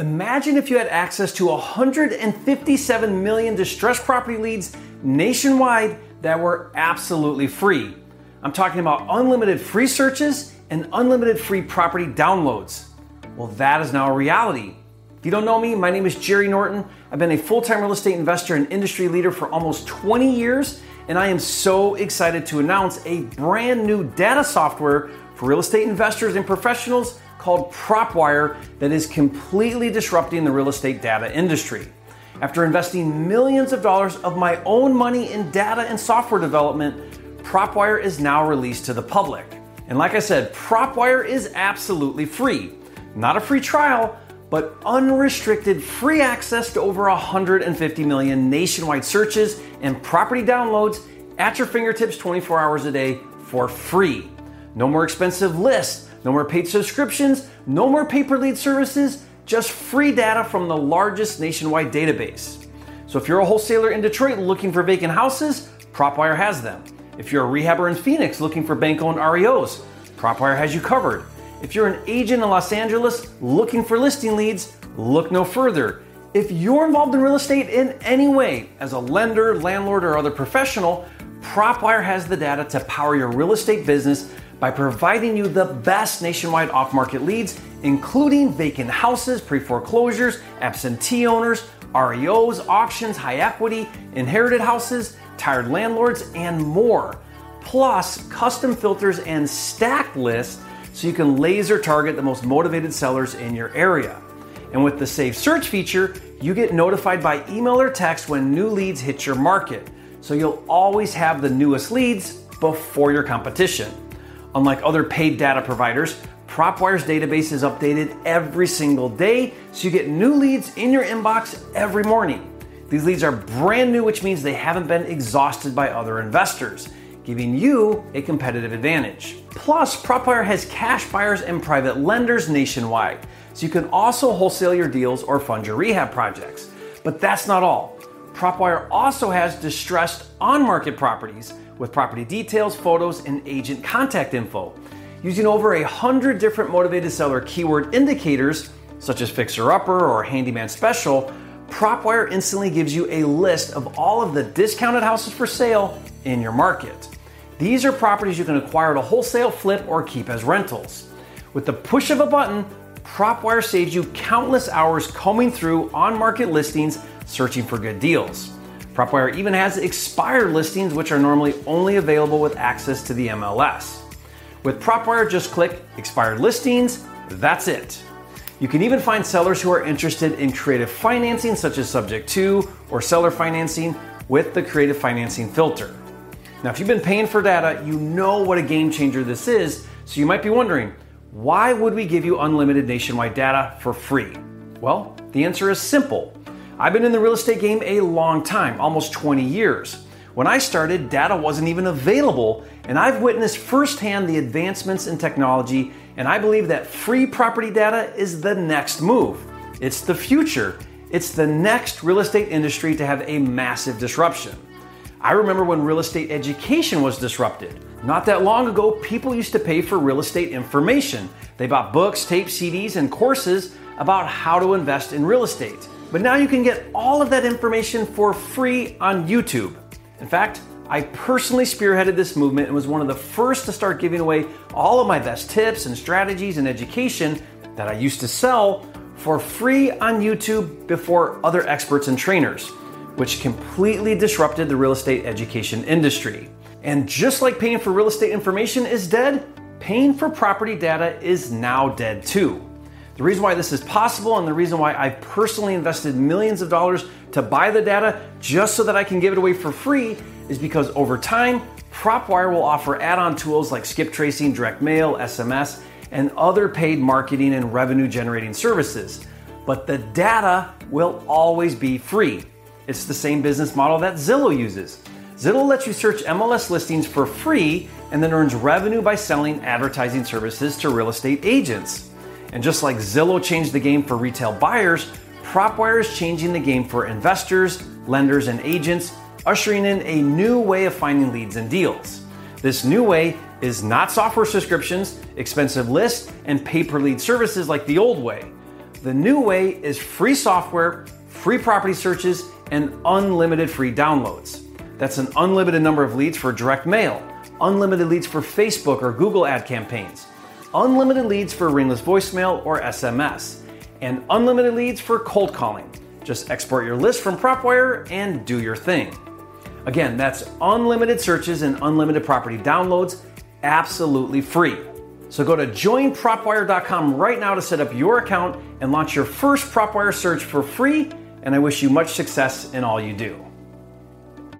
Imagine if you had access to 157 million distressed property leads nationwide that were absolutely free. I'm talking about unlimited free searches and unlimited free property downloads. Well, that is now a reality. If you don't know me, my name is Jerry Norton. I've been a full time real estate investor and industry leader for almost 20 years, and I am so excited to announce a brand new data software for real estate investors and professionals called PropWire that is completely disrupting the real estate data industry. After investing millions of dollars of my own money in data and software development, PropWire is now released to the public. And like I said, PropWire is absolutely free. Not a free trial, but unrestricted free access to over 150 million nationwide searches and property downloads at your fingertips 24 hours a day for free. No more expensive lists, no more paid subscriptions, no more pay per lead services, just free data from the largest nationwide database. So if you're a wholesaler in Detroit looking for vacant houses, PropWire has them. If you're a rehabber in Phoenix looking for bank owned REOs, PropWire has you covered. If you're an agent in Los Angeles looking for listing leads, look no further. If you're involved in real estate in any way, as a lender, landlord, or other professional, PropWire has the data to power your real estate business by providing you the best nationwide off market leads, including vacant houses, pre foreclosures, absentee owners, REOs, auctions, high equity, inherited houses, tired landlords, and more. Plus, custom filters and stacked lists so you can laser target the most motivated sellers in your area. And with the Save Search feature, you get notified by email or text when new leads hit your market. So you'll always have the newest leads before your competition. Unlike other paid data providers, PropWire's database is updated every single day, so you get new leads in your inbox every morning. These leads are brand new, which means they haven't been exhausted by other investors, giving you a competitive advantage. Plus, PropWire has cash buyers and private lenders nationwide, so you can also wholesale your deals or fund your rehab projects. But that's not all. PropWire also has distressed on market properties with property details, photos, and agent contact info. Using over a hundred different motivated seller keyword indicators, such as fixer upper or handyman special, PropWire instantly gives you a list of all of the discounted houses for sale in your market. These are properties you can acquire to wholesale, flip, or keep as rentals. With the push of a button, PropWire saves you countless hours combing through on market listings searching for good deals. PropWire even has expired listings, which are normally only available with access to the MLS. With PropWire, just click expired listings, that's it. You can even find sellers who are interested in creative financing, such as subject to or seller financing, with the creative financing filter. Now, if you've been paying for data, you know what a game changer this is, so you might be wondering why would we give you unlimited nationwide data for free? Well, the answer is simple. I've been in the real estate game a long time, almost 20 years. When I started, data wasn't even available, and I've witnessed firsthand the advancements in technology, and I believe that free property data is the next move. It's the future. It's the next real estate industry to have a massive disruption. I remember when real estate education was disrupted. Not that long ago, people used to pay for real estate information. They bought books, tapes, CDs, and courses about how to invest in real estate. But now you can get all of that information for free on YouTube. In fact, I personally spearheaded this movement and was one of the first to start giving away all of my best tips and strategies and education that I used to sell for free on YouTube before other experts and trainers, which completely disrupted the real estate education industry. And just like paying for real estate information is dead, paying for property data is now dead too. The reason why this is possible and the reason why I've personally invested millions of dollars to buy the data just so that I can give it away for free is because over time, PropWire will offer add on tools like skip tracing, direct mail, SMS, and other paid marketing and revenue generating services. But the data will always be free. It's the same business model that Zillow uses. Zillow lets you search MLS listings for free and then earns revenue by selling advertising services to real estate agents. And just like Zillow changed the game for retail buyers, PropWire is changing the game for investors, lenders, and agents, ushering in a new way of finding leads and deals. This new way is not software subscriptions, expensive lists, and pay per lead services like the old way. The new way is free software, free property searches, and unlimited free downloads. That's an unlimited number of leads for direct mail, unlimited leads for Facebook or Google ad campaigns, unlimited leads for ringless voicemail or SMS, and unlimited leads for cold calling. Just export your list from PropWire and do your thing. Again, that's unlimited searches and unlimited property downloads, absolutely free. So go to joinpropwire.com right now to set up your account and launch your first PropWire search for free. And I wish you much success in all you do.